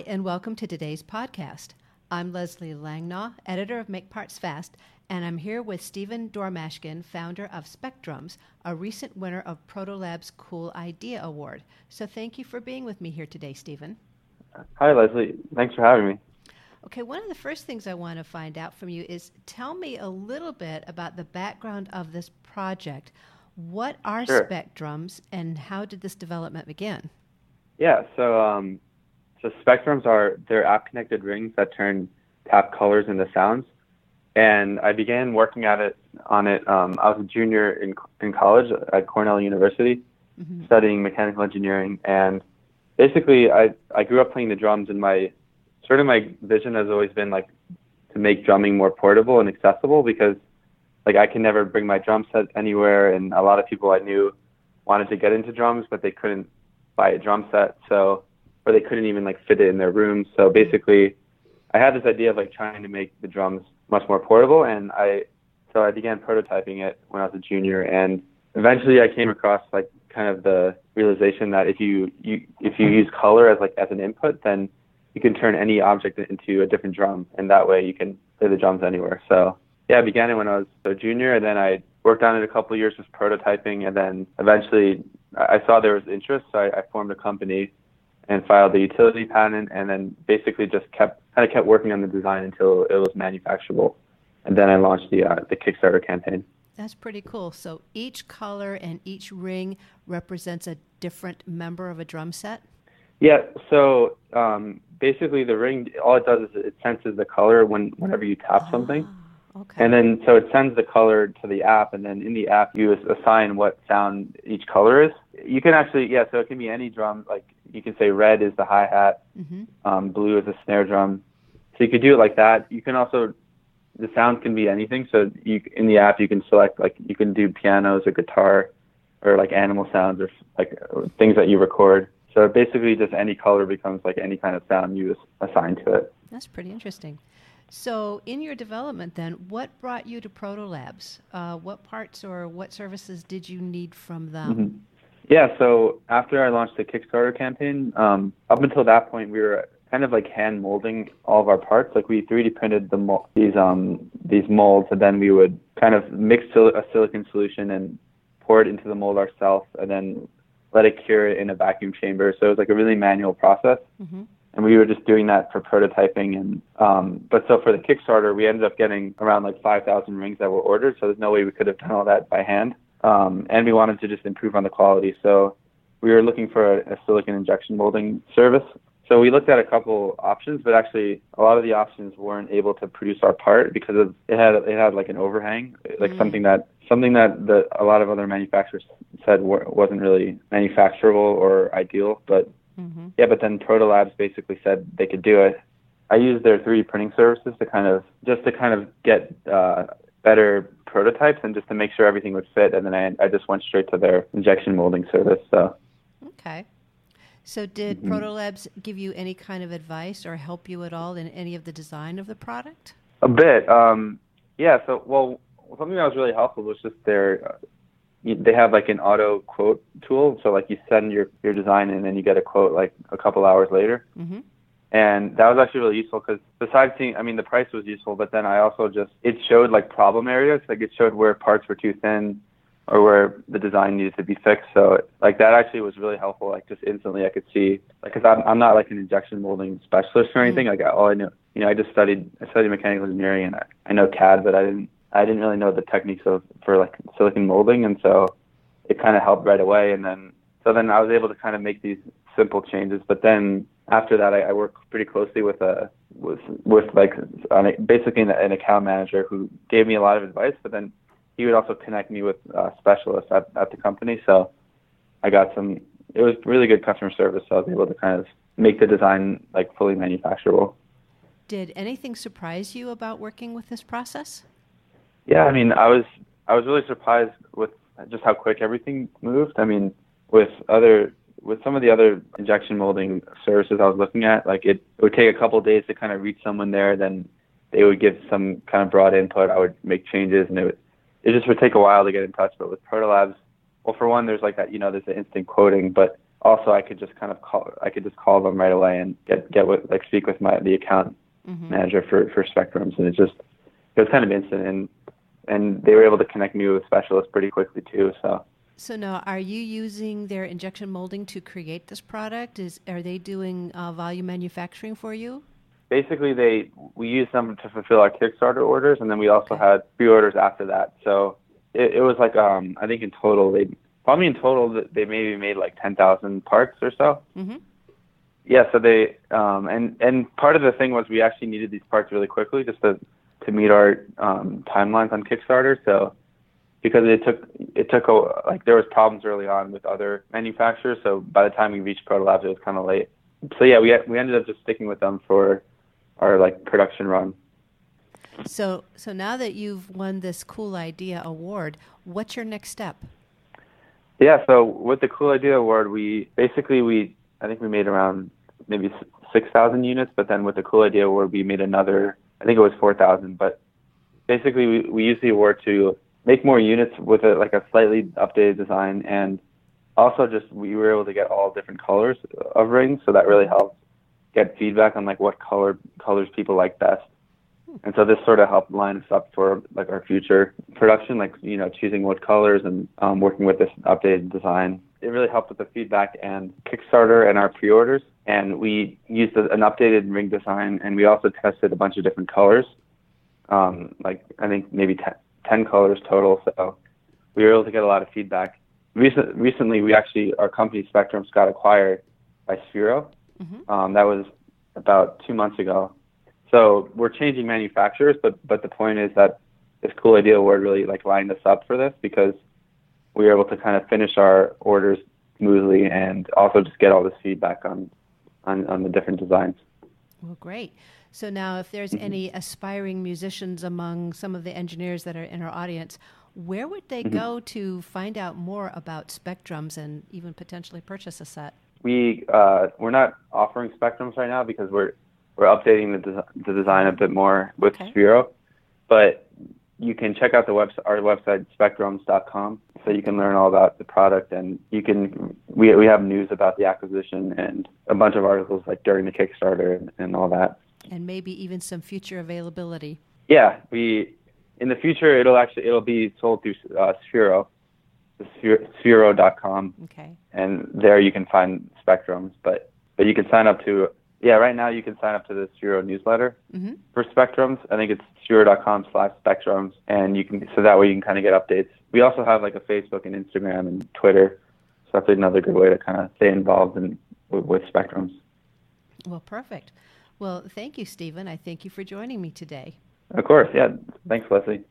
Hi, and welcome to today's podcast. I'm Leslie Langnau, editor of Make Parts Fast, and I'm here with Stephen Dourmashkin, founder of Specdrums, a recent winner of Protolab's Cool Idea Award. So thank you for being with me here today, Stephen. Hi, Leslie. Thanks for having me. Okay, one of the first things I want to find out from you is tell me a little bit about the background of this project. What are Sure. Specdrums, and how did this development begin? Yeah, so um, so Specdrums are they're app connected rings that turn tap colors into sounds, and I began working at it on it. Um, I was a junior in in college at Cornell University, Mhm. studying mechanical engineering, and basically I I grew up playing the drums, and my sort of my vision has always been like to make drumming more portable and accessible because like I can never bring my drum set anywhere, and a lot of people I knew wanted to get into drums, but they couldn't buy a drum set, so or they couldn't even like fit it in their rooms. So basically, I had this idea of like trying to make the drums much more portable, and I so I began prototyping it when I was a junior, and eventually I came across like kind of the realization that if you, you if you use color as like as an input, then you can turn any object into a different drum, and that way you can play the drums anywhere. So yeah, I began it when I was a junior, and then I worked on it a couple of years just prototyping, and then eventually I I saw there was interest, so I, I formed a company and filed the utility patent, and then basically just kept kind of kept working on the design until it was manufacturable, and then I launched the uh, the Kickstarter campaign. That's pretty cool. So each color and each ring represents a different member of a drum set? Yeah, so um, basically the ring, all it does is it senses the color when whenever you tap something. Ah, okay. And then, so it sends the color to the app, and then in the app, you assign what sound each color is. You can actually, yeah, so it can be any drum. Like you can say red is the hi hat, hmm um, blue is the snare drum. So you could do it like that. You can also, the sound can be anything. So you in the app, you can select like you can do pianos or guitar, or like animal sounds or like things that you record. So basically, just any color becomes like any kind of sound you assign to it. That's pretty interesting. So, in your development, then, what brought you to Protolabs? Uh, what parts or what services did you need from them? Mhm. Yeah, so after I launched the Kickstarter campaign, um, up until that point, we were kind of like hand molding all of our parts. Like we 3D printed the mol- these um these molds, and then we would kind of mix sil- a silicon solution and pour it into the mold ourselves, and then let it cure it in a vacuum chamber. So it was like a really manual process hmm and we were just doing that for prototyping and um but so for the kickstarter we ended up getting around like 5000 rings that were ordered so there's no way we could have done all that by hand um and we wanted to just improve on the quality so we were looking for a, a silicon injection molding service so we looked at a couple options but actually a lot of the options weren't able to produce our part because of it had it had like an overhang like Mm. something that something that the, a lot of other manufacturers said wa- wasn't really manufacturable or ideal but hmm yeah, but then Protolabs basically said they could do it. I used their 3D printing services to kind of just to kind of get uh, better prototypes and just to make sure everything would fit. And then I, I just went straight to their injection molding service. So Okay. So, did Mhm. Protolabs give you any kind of advice or help you at all in any of the design of the product? a bit, um, yeah. So well, something that was really helpful was just their. Uh, they have like an auto quote tool, so like you send your your design and then you get a quote like a couple hours later. hmm and that was actually really useful because besides seeing i mean the price was useful but then i also just it showed like problem areas. Like it showed where parts were too thin or where the design needed to be fixed. So like that actually was really helpful like just instantly i could see like because I'm, I'm not like an injection molding specialist or anything. Mm-hmm. Like all i knew you know i just studied i studied mechanical engineering and i, I know cad but i didn't i didn't really know the techniques of for like silicon molding. And so it kind of helped right away. And then so then i was able to kind of make these simple changes. But then after that, I, I worked pretty closely with a with with like on a, basically an, an account manager who gave me a lot of advice, but then he would also connect me with uh, specialists at at the company. So I got some. It was really good customer service. So I was able to kind of make the design like fully manufacturable. Did anything surprise you about working with this process? Yeah, I mean, I was I was really surprised with just how quick everything moved. I mean, with other with some of the other injection molding services I was looking at, like it, it would take a couple of days to kind of reach someone there. Then they would give some kind of broad input. I would make changes, and it would it just would take a while to get in touch. But with Protolabs, well, for one, there's like that, you know, there's the instant quoting, but also I could just kind of call I could just call them right away and get get with like speak with my the account mm-hmm. manager for for Specdrums, and it just it was kind of instant, and and they were able to connect me with specialists pretty quickly too. So. So now, are you using their injection molding to create this product? Is are they doing uh, volume manufacturing for you? Basically, they we use them to fulfill our Kickstarter orders, and then we also okay. had pre-orders after that. So it, it was like um, I think in total they probably in total they maybe made like ten thousand parts or so. Mm-hmm. Yeah, so they um, and and part of the thing was we actually needed these parts really quickly just to to meet our um, timelines on Kickstarter. So because it took it took a like there was problems early on with other manufacturers. So by the time we reached Proto Labs, it was kind of late. So yeah, we we ended up just sticking with them for our like production run. So so now that you've won this Cool Idea award, what's your next step? Yeah, so with the Cool Idea award, we basically we I think we made around maybe six thousand units, but then with the Cool Idea award, we made another I think it was four thousand. But basically, we we use the award to make more units with a like a slightly updated design, and also just we were able to get all different colors of rings, so that really helped get feedback on like what color colors people like best. And so this sort of helped line us up for like our future production, like you know choosing what colors and um, working with this updated design. It really helped with the feedback and Kickstarter and our pre-orders. And we used an updated ring design, and we also tested a bunch of different colors, um, like I think maybe 10, 10 colors total. So we were able to get a lot of feedback. Recent, recently, we actually our company Specdrums got acquired by Sphero. Mm-hmm. Um, that was about two months ago so we're changing manufacturers, but but the point is that this cool idea award really like lined us up for this because we were able to kind of finish our orders smoothly and also just get all this feedback on on, on the different designs. Well, great. So now, if there's mm-hmm. any aspiring musicians among some of the engineers that are in our audience, where would they mm-hmm. go to find out more about Specdrums and even potentially purchase a set? We uh, we're not offering Specdrums right now because we're we're updating the, des- the design a bit more with okay. Sphero, but you can check out the website, our website, specdrums.com, so you can learn all about the product and you can, we, we have news about the acquisition and a bunch of articles like during the Kickstarter and, and all that. And maybe even some future availability. Yeah, we, in the future, it'll actually, it'll be sold through uh, Sphero, sphero.com. Okay. And there you can find Specdrums, but, but you can sign up to yeah, right now you can sign up to the Sphero newsletter mm-hmm. for Specdrums. I think it's sphero.com slash Specdrums, and you can so that way you can kind of get updates. We also have like a Facebook and Instagram and Twitter, so that's another good way to kind of stay involved in with, with Specdrums. Well, perfect. Well, thank you, Stephen. I thank you for joining me today. Of course, yeah. Thanks, Leslie.